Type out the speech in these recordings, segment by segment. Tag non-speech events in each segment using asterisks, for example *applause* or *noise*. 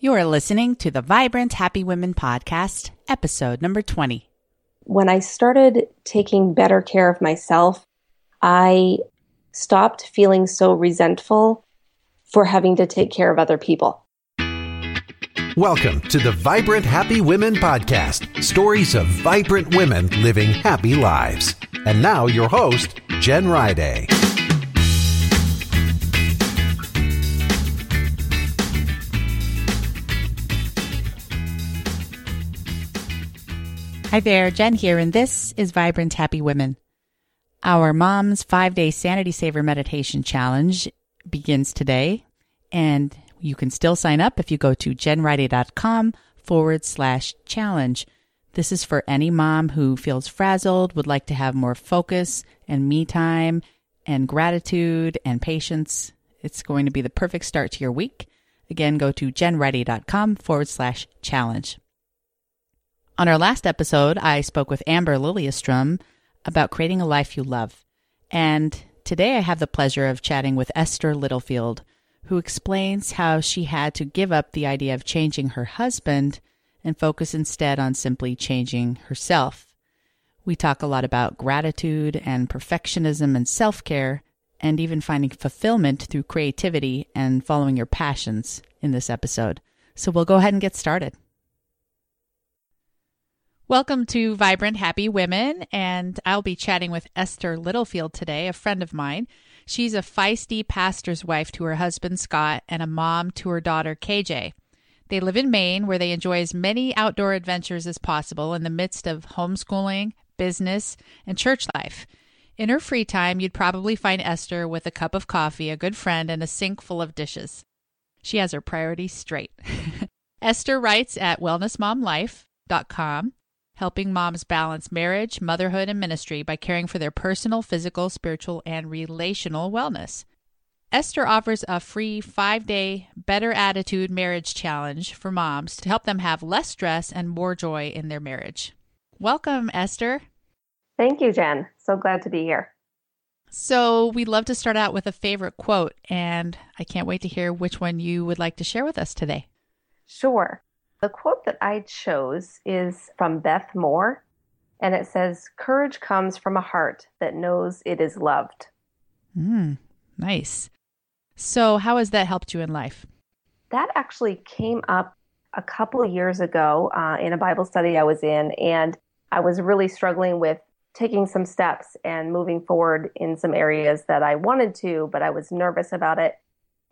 You are listening to the Vibrant Happy Women podcast, episode number 20. When I started taking better care of myself, I stopped feeling so resentful for having to take care of other people. Welcome to the Vibrant Happy Women podcast stories of vibrant women living happy lives. And now, your host, Jen Riday. Hi there, Jen here, and this is Vibrant Happy Women. Our mom's five day Sanity Saver Meditation Challenge begins today, and you can still sign up if you go to jenriday.com forward slash challenge. This is for any mom who feels frazzled, would like to have more focus and me time and gratitude and patience. It's going to be the perfect start to your week. Again, go to jenriday.com forward slash challenge. On our last episode, I spoke with Amber Lilyestrom about creating a life you love. And today I have the pleasure of chatting with Esther Littlefield, who explains how she had to give up the idea of changing her husband and focus instead on simply changing herself. We talk a lot about gratitude and perfectionism and self care, and even finding fulfillment through creativity and following your passions in this episode. So we'll go ahead and get started. Welcome to Vibrant Happy Women, and I'll be chatting with Esther Littlefield today, a friend of mine. She's a feisty pastor's wife to her husband Scott and a mom to her daughter KJ. They live in Maine, where they enjoy as many outdoor adventures as possible in the midst of homeschooling, business, and church life. In her free time, you'd probably find Esther with a cup of coffee, a good friend, and a sink full of dishes. She has her priorities straight. *laughs* Esther writes at wellnessmomlife.com helping moms balance marriage, motherhood, and ministry by caring for their personal, physical, spiritual, and relational wellness. Esther offers a free five day Better Attitude Marriage Challenge for moms to help them have less stress and more joy in their marriage. Welcome, Esther. Thank you, Jen. So glad to be here. So, we'd love to start out with a favorite quote, and I can't wait to hear which one you would like to share with us today. Sure. The quote that I chose is from Beth Moore, and it says, Courage comes from a heart that knows it is loved. Mm, nice. So, how has that helped you in life? That actually came up a couple of years ago uh, in a Bible study I was in, and I was really struggling with taking some steps and moving forward in some areas that I wanted to, but I was nervous about it.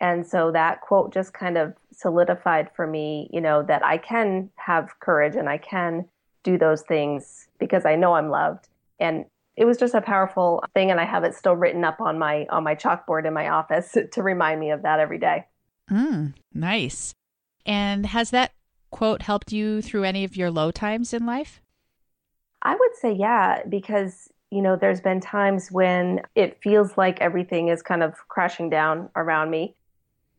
And so that quote just kind of solidified for me, you know, that I can have courage and I can do those things because I know I'm loved. And it was just a powerful thing and I have it still written up on my on my chalkboard in my office *laughs* to remind me of that every day. Mm, nice. And has that quote helped you through any of your low times in life? I would say yeah, because you know, there's been times when it feels like everything is kind of crashing down around me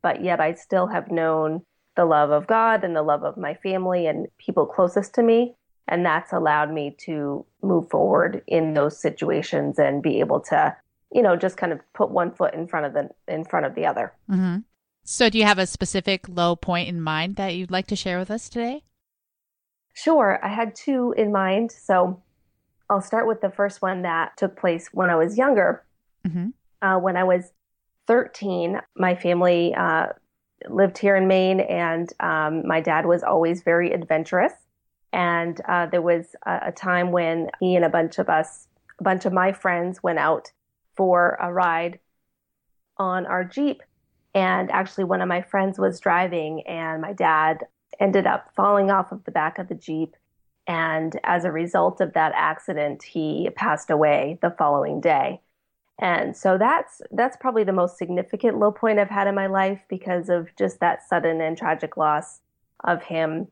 but yet I still have known the love of God and the love of my family and people closest to me. And that's allowed me to move forward in those situations and be able to, you know, just kind of put one foot in front of the in front of the other. Mm-hmm. So, do you have a specific low point in mind that you'd like to share with us today? Sure, I had two in mind. So, I'll start with the first one that took place when I was younger. Mm-hmm. Uh, when I was 13, my family uh, lived here in Maine, and um, my dad was always very adventurous. And uh, there was a, a, time when he and a bunch of us, a bunch of my friends, went out for a ride on our Jeep. And actually, one of my friends was driving, and my dad ended up falling off of the back of the Jeep. And as a result of that accident, he passed away the following day. And so that's that's probably the most significant low point I've had in my life because of just that sudden and tragic loss of him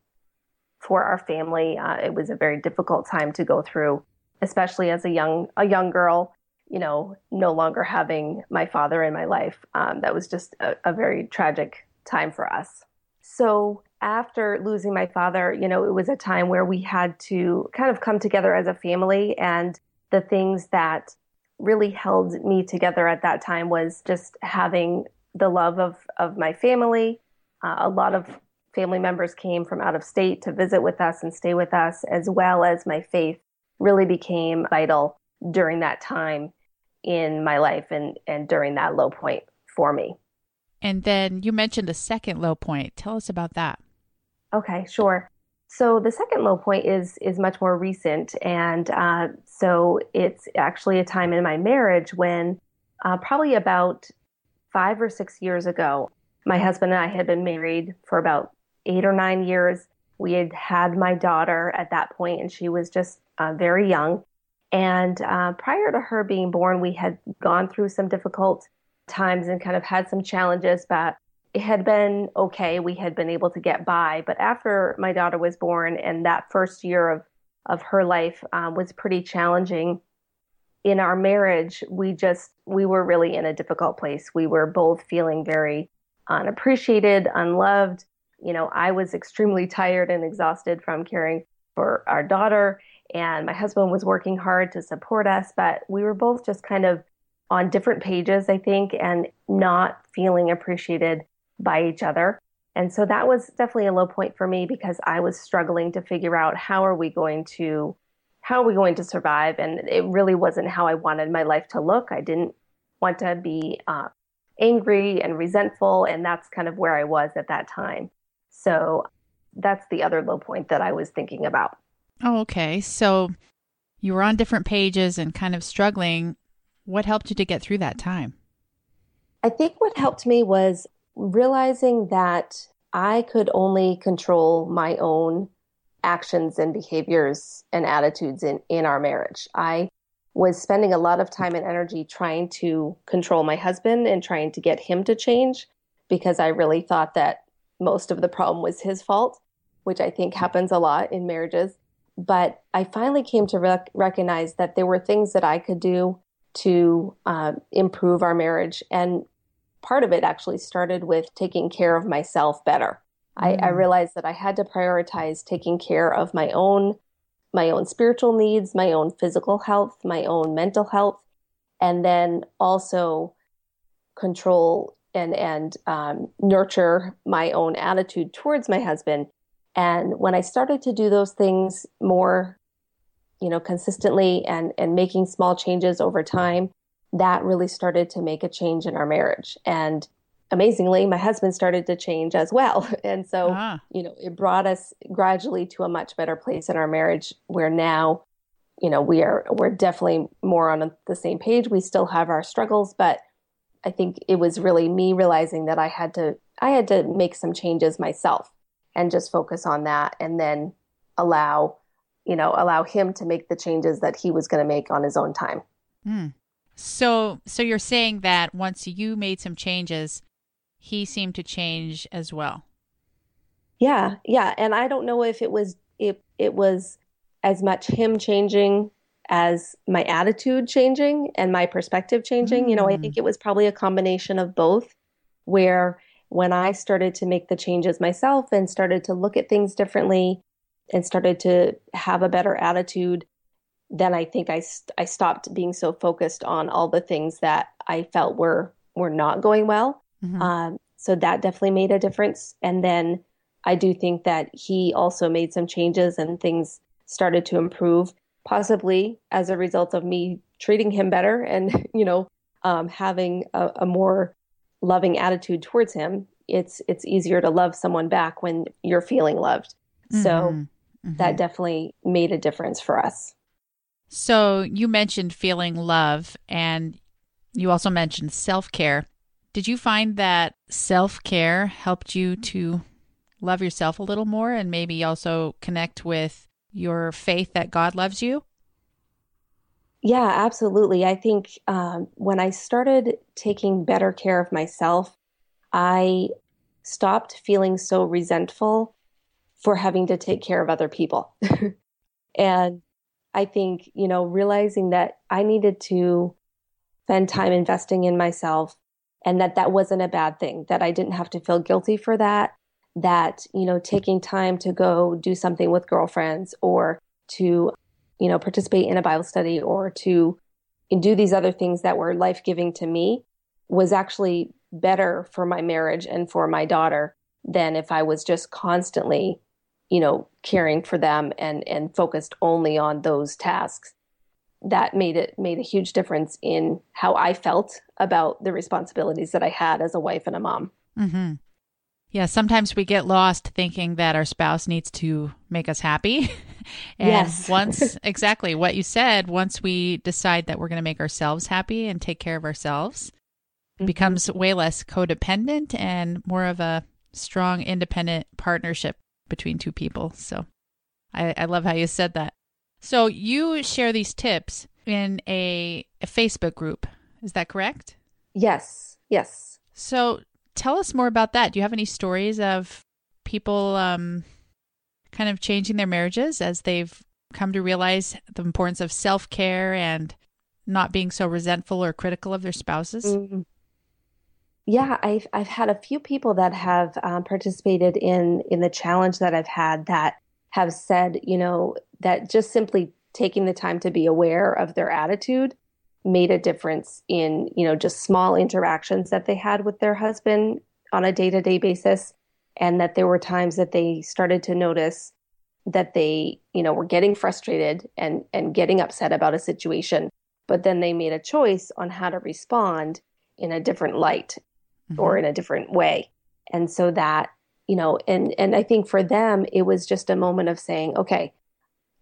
for our family. Uh, it was a very difficult time to go through, especially as a young a young girl. You know, no longer having my father in my life. Um, that was just a, a very tragic time for us. So after losing my father, you know, it was a time where we had to kind of come together as a family and the things that really held me together at that time was just having the love of, of my family, uh, a lot of family members came from out of state to visit with us and stay with us, as well as my faith really became vital during that time in my life and, and during that low point for me. And then you mentioned a second low point. Tell us about that. Okay, sure. So the second low point is is much more recent, and uh, so it's actually a time in my marriage when, uh, probably about five or six years ago, my husband and I had been married for about eight or nine years. We had had my daughter at that point, and she was just uh, very young. And uh, prior to her being born, we had gone through some difficult times and kind of had some challenges, but it had been okay. We had been able to get by. But after my daughter was born and that first year of, of her life um, was pretty challenging in our marriage, we just, we were really in a difficult place. We were both feeling very unappreciated, unloved. You know, I was extremely tired and exhausted from caring for our daughter, and my husband was working hard to support us, but we were both just kind of on different pages, I think, and not feeling appreciated by each other. And so that was definitely a low point for me because I was struggling to figure out how are we going to how are we going to survive and it really wasn't how I wanted my life to look. I didn't want to be uh, angry and resentful and that's kind of where I was at that time. So that's the other low point that I was thinking about. Oh, okay. So you were on different pages and kind of struggling. What helped you to get through that time? I think what helped me was realizing that I could only control my own actions and behaviors and attitudes in, in our marriage. I was spending a lot of time and energy trying to control my husband and trying to get him to change because I really thought that most of the problem was his fault, which I think happens a lot in marriages. But I finally came to rec- recognize that there were things that I could do to uh, improve our marriage. And part of it actually started with taking care of myself better. Mm. I, I mm. realized that I had to prioritize taking care of my own my own spiritual needs, my own physical health, my own mental health, and then also control and and um, nurture my own attitude towards my husband. And when I started to do those things more, you know, consistently and and making small changes over time, that really started to make a change in our marriage. And amazingly, my husband started to change as well. *laughs* And so, ah. you know, it brought us gradually to a much better place in our marriage where now, you know, we are, we're definitely more on the same page. We still have our struggles, but I think it was really me realizing that I had to, I had to make some changes myself and just focus on that and then allow, you know, allow him to make the changes that he was going to make on his own time. Mm. So, so you're saying that once you made some changes, he seemed to change as well. Yeah, yeah, and I don't know if it was it it was as much him changing as my attitude changing and my perspective changing. Mm. You know, I think mm. it was probably a combination of both where when I started to make the changes myself and started to look at things differently and started to have a better attitude, then I think I, I stopped being so focused on all the things that I felt were were not going well. Mm-hmm. Um, so that definitely made a difference. And then I do think that he also made some changes and things started to improve, possibly as a result of me treating him better and *laughs* you know um, having a, a more loving attitude towards him. It's it's easier to love someone back when you're feeling loved. Mm-hmm. So mm-hmm. that definitely made a difference for us. So you mentioned feeling love and you also mentioned self care. Did you find that self care helped you to love yourself a little more and maybe also connect with your faith that God loves you? Yeah, absolutely. I think um, when I started taking better care of myself, I stopped feeling so resentful for having to take care of other people. *laughs* and I think, you know, realizing that I needed to spend time investing in myself and that that wasn't a bad thing, that I didn't have to feel guilty for that, that, you know, taking time to go do something with girlfriends or to, you know, participate in a Bible study or to do these other things that were life giving to me was actually better for my marriage and for my daughter than if I was just constantly, you know, caring for them and and focused only on those tasks. That made it made a huge difference in how I felt about the responsibilities that I had as a wife and a mom. Mm-hmm. Yeah, sometimes we get lost thinking that our spouse needs to make us happy. *laughs* and yes. *laughs* once, exactly what you said, once we decide that we're going to make ourselves happy and take care of ourselves, mm-hmm. becomes way less codependent and more of a strong, independent partnership between two people. So I, I love how you said that. So you share these tips in a, a Facebook group. Is that correct? Yes. Yes. So tell us more about that. Do you have any stories of people um, kind of changing their marriages as they've come to realize the importance of self care and not being so resentful or critical of their spouses? Mm-hmm. Yeah, I've I've had a few people that have um, participated in in the challenge that I've had that have said, you know, that just simply taking the time to be aware of their attitude made a difference in, you know, just small interactions that they had with their husband on a day to day basis. And that there were times that they started to notice that they, you know, were getting frustrated and, and getting upset about a situation. But then they made a choice on how to respond in a different light mm-hmm. or in a different way. And so that, you know, and, and I think for them, it was just a moment of saying, okay,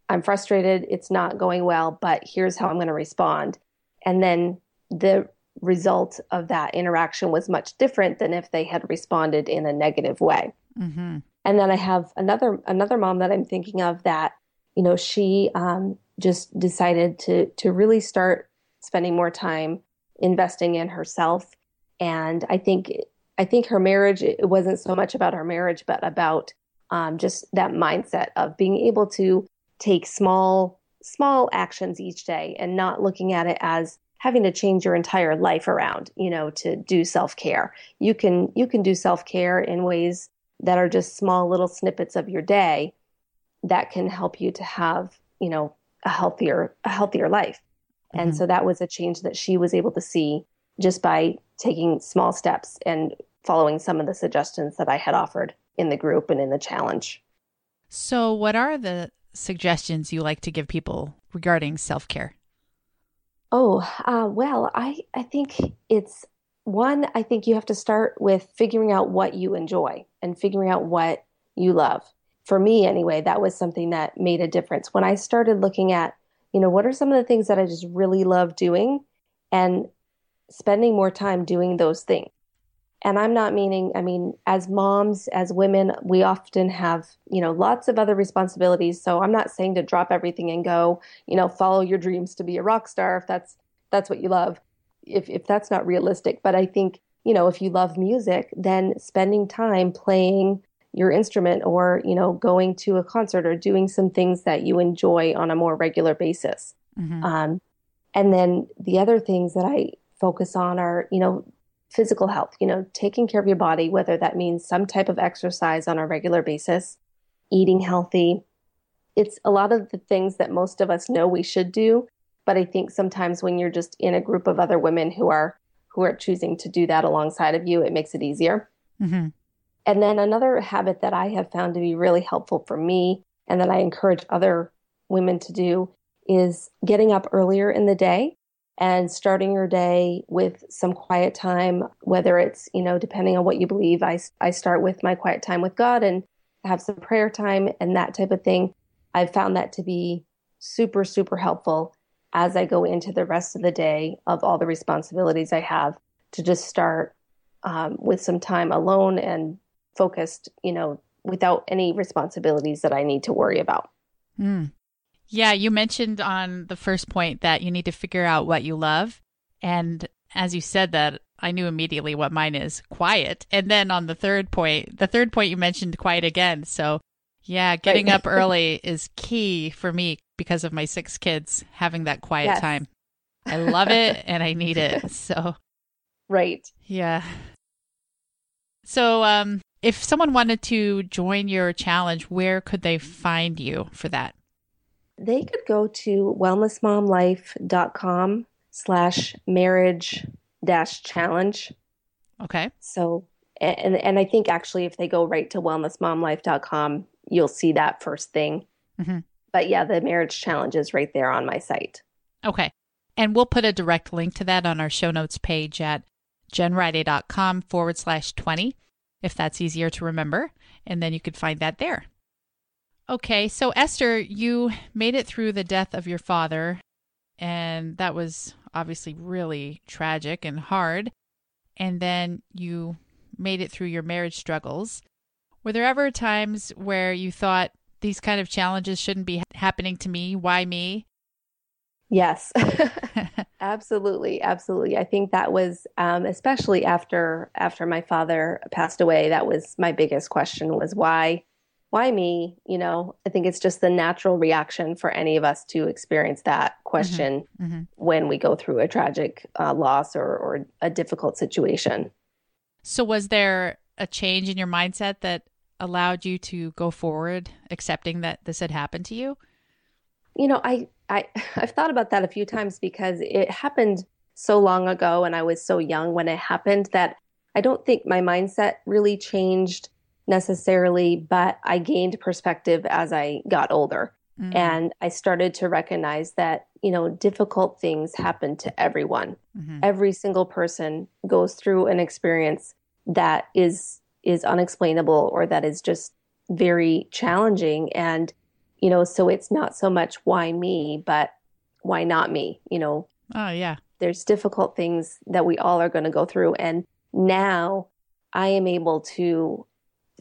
I'm frustrated. It's not going well, but here's how I'm going to respond. And then the result of that interaction was much different than if they had responded in a negative way. Mm-hmm. And then I have another another mom that I'm thinking of that you know she um, just decided to to really start spending more time investing in herself. And I think I think her marriage it wasn't so much about her marriage, but about um, just that mindset of being able to take small small actions each day and not looking at it as having to change your entire life around, you know, to do self-care. You can you can do self-care in ways that are just small little snippets of your day that can help you to have, you know, a healthier a healthier life. Mm-hmm. And so that was a change that she was able to see just by taking small steps and following some of the suggestions that I had offered in the group and in the challenge. So, what are the suggestions you like to give people regarding self care? Oh, uh, well, I, I think it's one, I think you have to start with figuring out what you enjoy and figuring out what you love. For me, anyway, that was something that made a difference. When I started looking at, you know, what are some of the things that I just really love doing and spending more time doing those things. And I'm not meaning, I mean, as moms, as women, we often have, you know, lots of other responsibilities. So I'm not saying to drop everything and go, you know, follow your dreams to be a rock star if that's that's what you love. If if that's not realistic, but I think, you know, if you love music, then spending time playing your instrument or, you know, going to a concert or doing some things that you enjoy on a more regular basis. Mm-hmm. Um, and then the other things that I focus on are, you know, physical health, you know, taking care of your body, whether that means some type of exercise on a regular basis, eating healthy. It's a lot of the things that most of us know we should do, but I think sometimes when you're just in a group of other women who are who are choosing to do that alongside of you, it makes it easier. Mm-hmm. And then another habit that I have found to be really helpful for me and that I encourage other women to do is getting up earlier in the day and starting your day with some quiet time, whether it's, you know, depending on what you believe, I, I start with my quiet time with God and have some prayer time and that type of thing. I've found that to be super, super helpful as I go into the rest of the day of all the responsibilities I have to just start um, with some time alone and focused, you know, without any responsibilities that I need to worry about. Mm. Yeah, you mentioned on the first point that you need to figure out what you love. And as you said that, I knew immediately what mine is quiet. And then on the third point, the third point you mentioned quiet again. So, yeah, getting right. up *laughs* early is key for me because of my six kids having that quiet yes. time. I love it *laughs* and I need it. So, right. Yeah. So, um, if someone wanted to join your challenge, where could they find you for that? They could go to wellnessmomlife.com slash marriage dash challenge. Okay. So, and and I think actually if they go right to wellnessmomlife.com, you'll see that first thing. Mm-hmm. But yeah, the marriage challenge is right there on my site. Okay. And we'll put a direct link to that on our show notes page at jenriday.com forward slash 20, if that's easier to remember. And then you could find that there. Okay, so Esther, you made it through the death of your father, and that was obviously really tragic and hard. And then you made it through your marriage struggles. Were there ever times where you thought these kind of challenges shouldn't be happening to me? Why me? Yes, *laughs* *laughs* absolutely, absolutely. I think that was um, especially after after my father passed away. That was my biggest question: was why, why me? You know, I think it's just the natural reaction for any of us to experience that question mm-hmm. Mm-hmm. when we go through a tragic uh, loss or, or a difficult situation. So, was there a change in your mindset that allowed you to go forward, accepting that this had happened to you? You know, I I *laughs* I've thought about that a few times because it happened so long ago and I was so young when it happened that I don't think my mindset really changed necessarily, but I gained perspective as I got older. Mm-hmm. And I started to recognize that, you know, difficult things happen to everyone. Mm-hmm. Every single person goes through an experience that is is unexplainable or that is just very challenging and you know, so it's not so much why me, but why not me, you know? Oh, yeah. There's difficult things that we all are going to go through. And now I am able to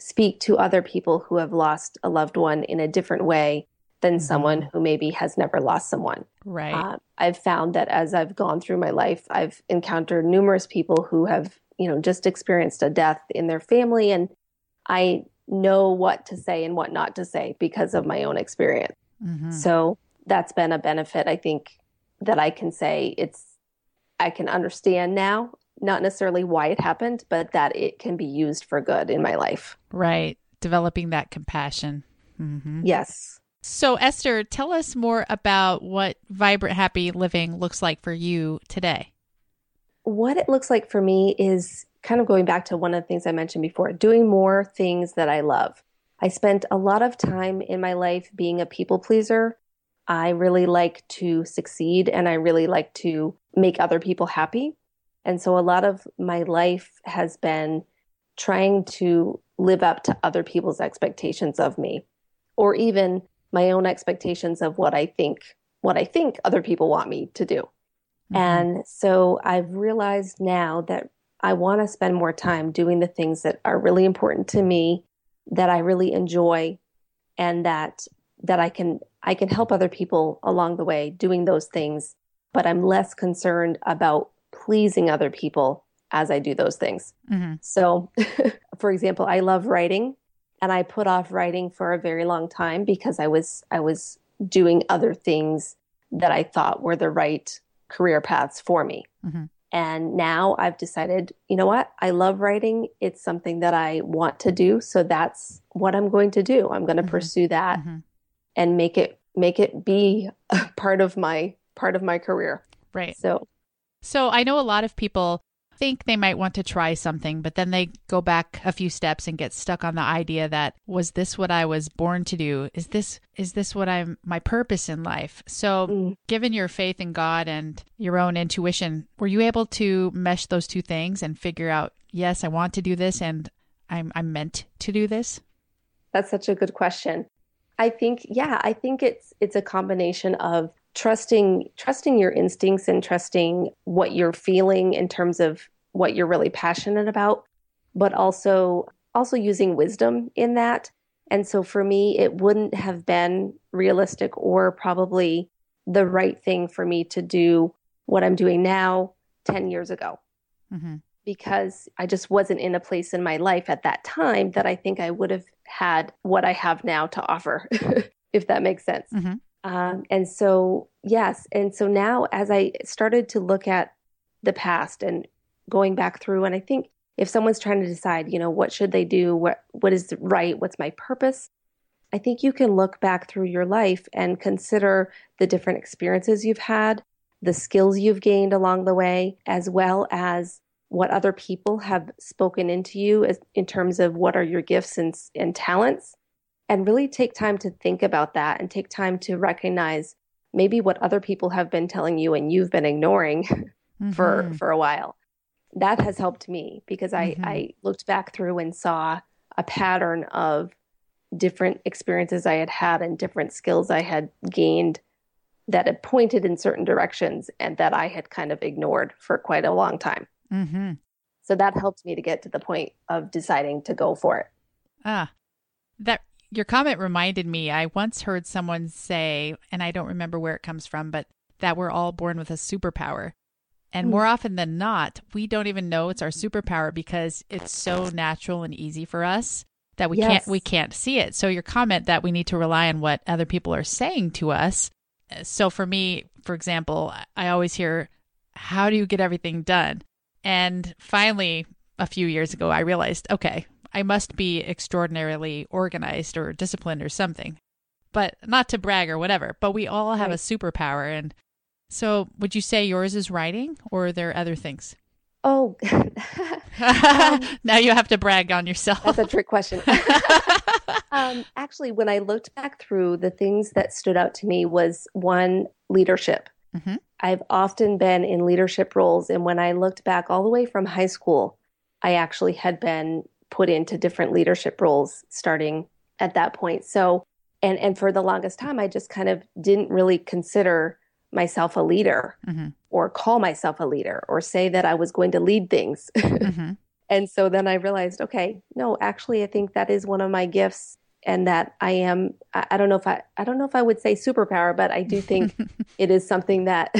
speak to other people who have lost a loved one in a different way than mm-hmm. someone who maybe has never lost someone. Right. Uh, I've found that as I've gone through my life, I've encountered numerous people who have, you know, just experienced a death in their family. And I know what to say and what not to say because of my own experience. Mm-hmm. So that's been a benefit, I think, that I can say it's, I can understand now, not necessarily why it happened, but that it can be used for good in my life. Right. Developing that compassion. Mm-hmm. Yes. So, Esther, tell us more about what vibrant, happy living looks like for you today. What it looks like for me is kind of going back to one of the things I mentioned before, doing more things that I love. I spent a lot of time in my life being a people pleaser. I really like to succeed and I really like to make other people happy. And so a lot of my life has been trying to live up to other people's expectations of me or even my own expectations of what I think what I think other people want me to do. Mm-hmm. And so I've realized now that I want to spend more time doing the things that are really important to me, that I really enjoy, and that that I can I can help other people along the way doing those things, but I'm less concerned about pleasing other people as I do those things. Mm-hmm. So, *laughs* for example, I love writing and I put off writing for a very long time because I was I was doing other things that I thought were the right career paths for me. Mm-hmm. And now I've decided, you know what? I love writing. It's something that I want to do. So that's what I'm going to do. I'm going to mm-hmm. pursue that mm-hmm. and make it make it be *laughs* a part of my part of my career. Right. So So I know a lot of people think they might want to try something, but then they go back a few steps and get stuck on the idea that was this what I was born to do? Is this is this what I'm my purpose in life? So, mm. given your faith in God and your own intuition, were you able to mesh those two things and figure out, yes, I want to do this and I'm I'm meant to do this? That's such a good question. I think yeah, I think it's it's a combination of trusting trusting your instincts and trusting what you're feeling in terms of what you're really passionate about, but also also using wisdom in that. And so for me, it wouldn't have been realistic or probably the right thing for me to do what I'm doing now 10 years ago. Mm-hmm. Because I just wasn't in a place in my life at that time that I think I would have had what I have now to offer, *laughs* if that makes sense. Mm-hmm. Um, and so, yes. And so now, as I started to look at the past and going back through and i think if someone's trying to decide you know what should they do? What what is right? What's my purpose? I think you can look back through your life and consider the different experiences you've had the skills you've gained along the way as well as what other people have spoken into you as, in terms of what are your gifts and, and talents and really take time to think about that and take time to recognize maybe what other people have been telling you and you've been ignoring *laughs* mm-hmm. for for a while that has helped me because I, mm-hmm. I looked back through and saw a pattern of different experiences I had had and different skills I had gained that had pointed in certain directions and that I had kind of ignored for quite a long time. Mm-hmm. So that helped me to get to the point of deciding to go for it. Ah, that your comment reminded me. I once heard someone say, and I don't remember where it comes from, but that we're all born with a superpower. And hmm. more often than not, we don't even know it's our superpower because it's so natural and easy for us that we yes. can't we can't see it. So your comment that we need to rely on what other people are saying to us. Eh, so for me, for example, I always hear how do you get everything done? And finally, a few years ago, I realized, okay, I must be extraordinarily organized or disciplined or something. But not to brag or whatever, but we all have right. a superpower and so, would you say yours is writing, or are there other things? Oh, *laughs* um, *laughs* now you have to brag on yourself. That's a trick question. *laughs* um, actually, when I looked back through, the things that stood out to me was one leadership. Mm-hmm. I've often been in leadership roles, and when I looked back all the way from high school, I actually had been put into different leadership roles starting at that point. So, and and for the longest time, I just kind of didn't really consider myself a leader mm-hmm. or call myself a leader or say that I was going to lead things. *laughs* Mm-hmm. and so then I realized, okay, no, actually, I think that is one of my gifts and that I am, I, I don't know if I, I don't know if I would say superpower, but I do think *laughs* it is something that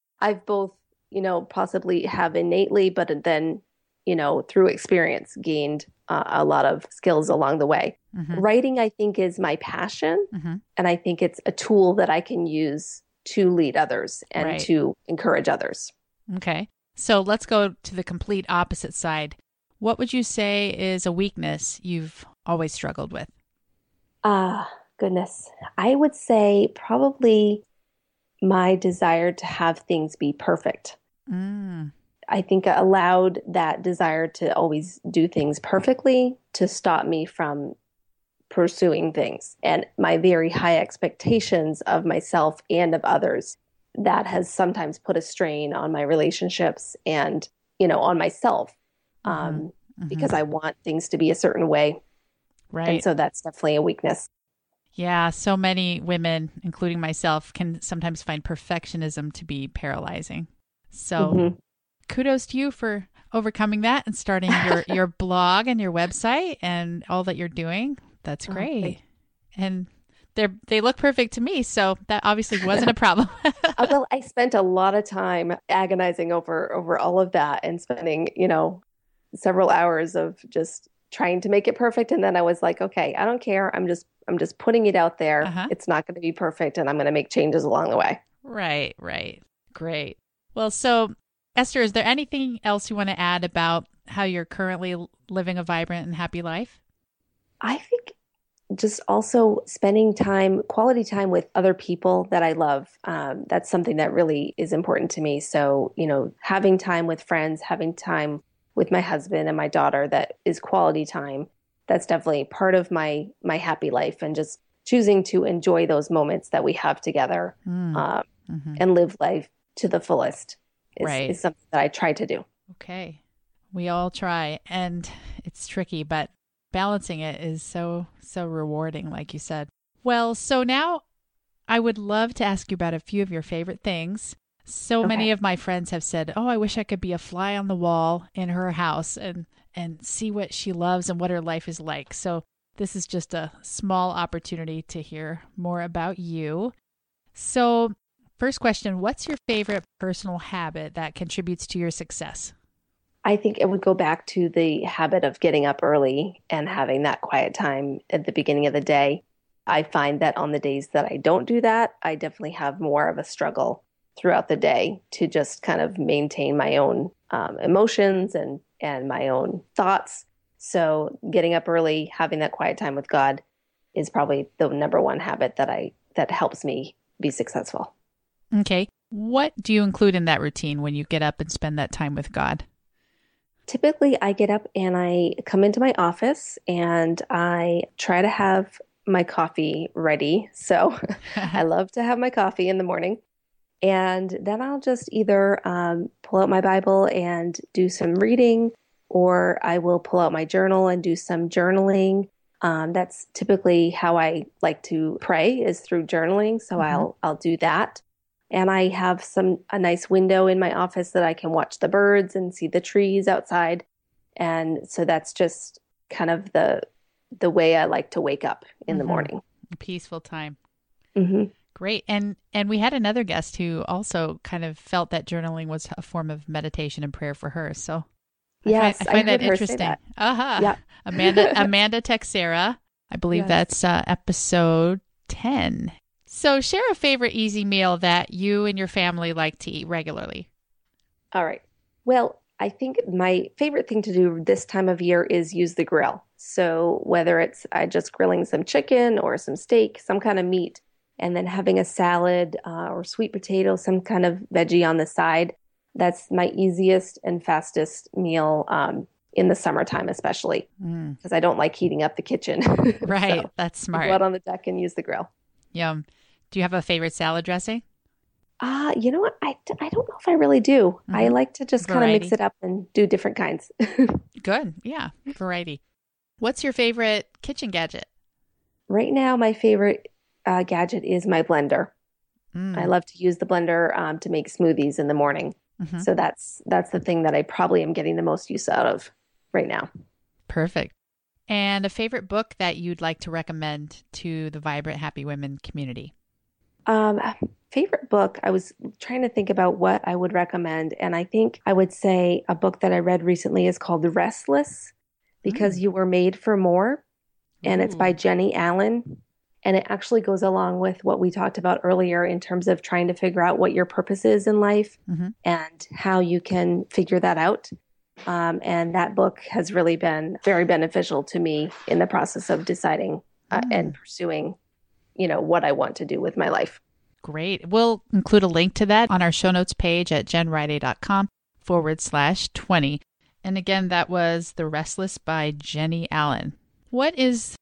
*laughs* I've both, you know, possibly have innately, but then, you know, through experience gained uh, a lot of skills along the way. Mm-hmm. Writing, I think, is my passion. Mm-hmm. And I think it's a tool that I can use to lead others and right. to encourage others. Okay. So let's go to the complete opposite side. What would you say is a weakness you've always struggled with? Ah, uh, goodness. I would say probably my desire to have things be perfect. Mm. I think allowed that desire to always do things perfectly to stop me from pursuing things and my very high expectations of myself and of others that has sometimes put a strain on my relationships and you know on myself um, mm-hmm. Mm-hmm. because i want things to be a certain way right and so that's definitely a weakness yeah so many women including myself can sometimes find perfectionism to be paralyzing so mm-hmm. Kudos to you for overcoming that and starting your *laughs* your blog and your website and all that you're doing that's oh, great. Oh, and they're they look perfect to me, so that obviously wasn't a *laughs* problem. Uh, well, I spent a lot of time agonizing over over all of that and spending, you know, several hours of just trying to make it perfect and then I was like, okay, I don't care. I'm just I'm just putting it out there. Uh-huh. It's not going to be perfect and I'm going to make changes along the way. Right, right. Great. Well, so Esther, is there anything else you want to add about how you're currently living a vibrant and happy life? I think just also spending time, quality time with other people that I love. Um, that's something that really is important to me. So, you know, having time with friends, having time with my husband and my daughter that is quality time. That's definitely part of my my happy life, and just choosing to enjoy those moments that we have together mm. um, mm-hmm. and live life to the fullest is, right. is something that I try to do. Okay, we all try, and it's tricky, but balancing it is so, so rewarding, like you said. Well, so now I would love to ask you about a few of your favorite things. So okay. many of my friends have said, "Oh, I wish I could be a fly on the wall in her house and and see what she loves and what her life is like." So, this is just a small opportunity to hear more about you. So, first question, what's your favorite personal habit that contributes to your success? I think it would go back to the habit of getting up early and having that quiet time at the beginning of the day. I find that on the days that I don't do that, I definitely have more of a struggle throughout the day to just kind of maintain my own um, emotions and and my own thoughts. So getting up early, having that quiet time with God is probably the number one habit that I that helps me be successful. Okay. What do you include in that routine when you get up and spend that time with God? typically I get up and I come into my office and I try to have my coffee ready. So *laughs* I love to have my coffee in the morning. And then I'll just either um, pull out my Bible and do some reading, or I will pull out my journal and do some journaling. Um, that's typically how I like to pray is through journaling. So mm-hmm. I'll I'll do that, and I have some a nice window in my office that I can watch the birds and see the trees outside, and so that's just kind of the the way I like to wake up in mm-hmm. the morning. A peaceful time. Mm-hmm. Great. And and we had another guest who also kind of felt that journaling was a form of meditation and prayer for her. So yes, I find, I find I that interesting. That. Uh-huh. Yeah. Amanda *laughs* Amanda Texera. I believe yes. that's uh, episode 10. So share a favorite easy meal that you and your family like to eat regularly. All right. Well, I think my favorite thing to do this time of year is use the grill. So whether it's uh, just grilling some chicken or some steak, some kind of meat, and then having a salad uh, or sweet potato, some kind of veggie on the side. That's my easiest and fastest meal um, in the summertime, especially because mm. I don't like heating up the kitchen. *laughs* right, so that's smart. Go out on the deck and use the grill. Yum. Do you have a favorite salad dressing? Uh, you know what? I, I don't know if I really do. Mm-hmm. I like to just kind of mix it up and do different kinds. *laughs* Good. Yeah. Variety. What's your favorite kitchen gadget? Right now, my favorite uh, gadget is my blender. Mm. I love to use the blender um, to make smoothies in the morning. Mm-hmm. So that's that's the thing that I probably am getting the most use out of right now. Perfect. And a favorite book that you'd like to recommend to the Vibrant Happy Women community? Um, favorite book, I was trying to think about what I would recommend. And I think I would say a book that I read recently is called Restless Because mm. You Were Made for More. And Ooh. it's by Jennie Allen. And it actually goes along with what we talked about earlier in terms of trying to figure out what your purpose is in life mm-hmm. and how you can figure that out. Um, and that book has really been very beneficial to me in the process of deciding uh, mm. and pursuing, you know, what I want to do with my life. Great. We'll include a link to that on our show notes page at jenriday.com forward slash 20. And again, that was The Restless by Jennie Allen. What is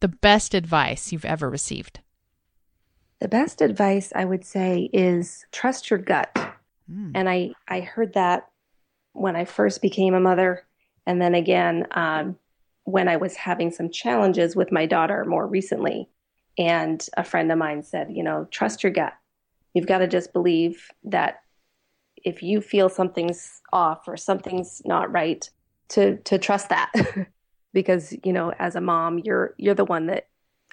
the best advice you've ever received? The best advice I would say is trust your gut. Mm. And I, I heard that when I first became a mother. And then again, um, when I was having some challenges with my daughter more recently. And a friend of mine said, you know, trust your gut. You've got to just believe that if you feel something's off or something's not right, to to trust that. *laughs* because you know as a mom you're you're the one that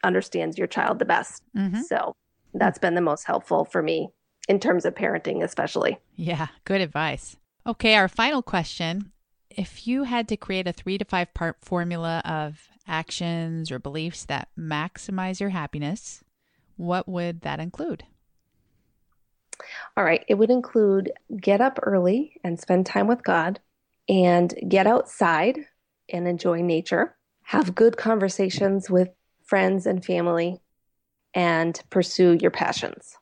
understands your child the best mm-hmm. so that's been the most helpful for me in terms of parenting especially yeah good advice okay our final question if you had to create a three to five part formula of actions or beliefs that maximize your happiness what would that include all right it would include get up early and spend time with god and get outside and enjoy nature, have good conversations with friends and family, and pursue your passions.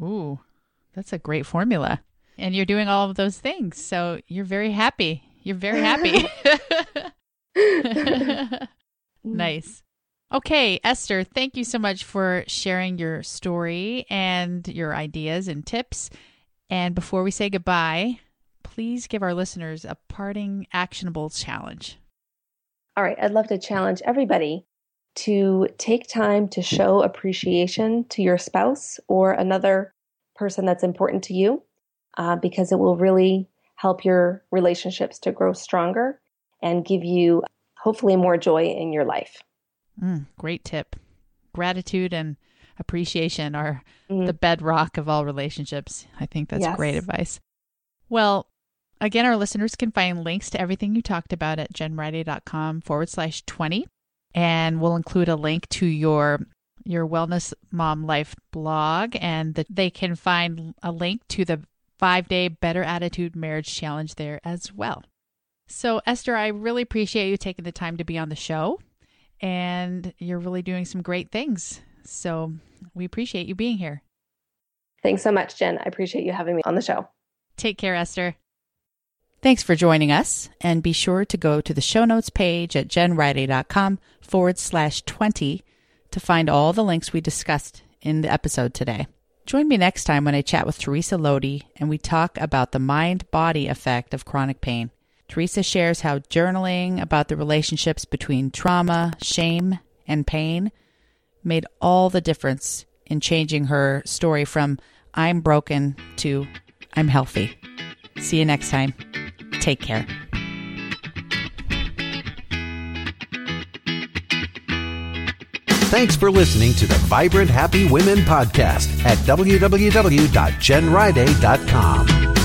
Ooh, that's a great formula. And you're doing all of those things. So you're very happy. You're very happy. *laughs* *laughs* *laughs* nice. Okay, Esther, thank you so much for sharing your story and your ideas and tips. And before we say goodbye, please give our listeners a parting actionable challenge. All right, I'd love to challenge everybody to take time to show appreciation to your spouse or another person that's important to you uh, because it will really help your relationships to grow stronger and give you hopefully more joy in your life. Mm, great tip. Gratitude and appreciation are mm. the bedrock of all relationships. I think that's yes. great advice. Well, Again, our listeners can find links to everything you talked about at jenriday.com forward slash 20. And we'll include a link to your your wellness mom life blog and they can find a link to the five day better attitude marriage challenge there as well. So Esther, I really appreciate you taking the time to be on the show and you're really doing some great things. So we appreciate you being here. Thanks so much, Jen. I appreciate you having me on the show. Take care, Esther. Thanks for joining us, and be sure to go to the show notes page at jenriday.com forward slash 20 to find all the links we discussed in the episode today. Join me next time when I chat with Teresa Lodi and we talk about the mind body effect of chronic pain. Teresa shares how journaling about the relationships between trauma, shame, and pain made all the difference in changing her story from I'm broken to I'm healthy. See you next time. Take care. Thanks for listening to the Vibrant Happy Women podcast at www.jenriday.com.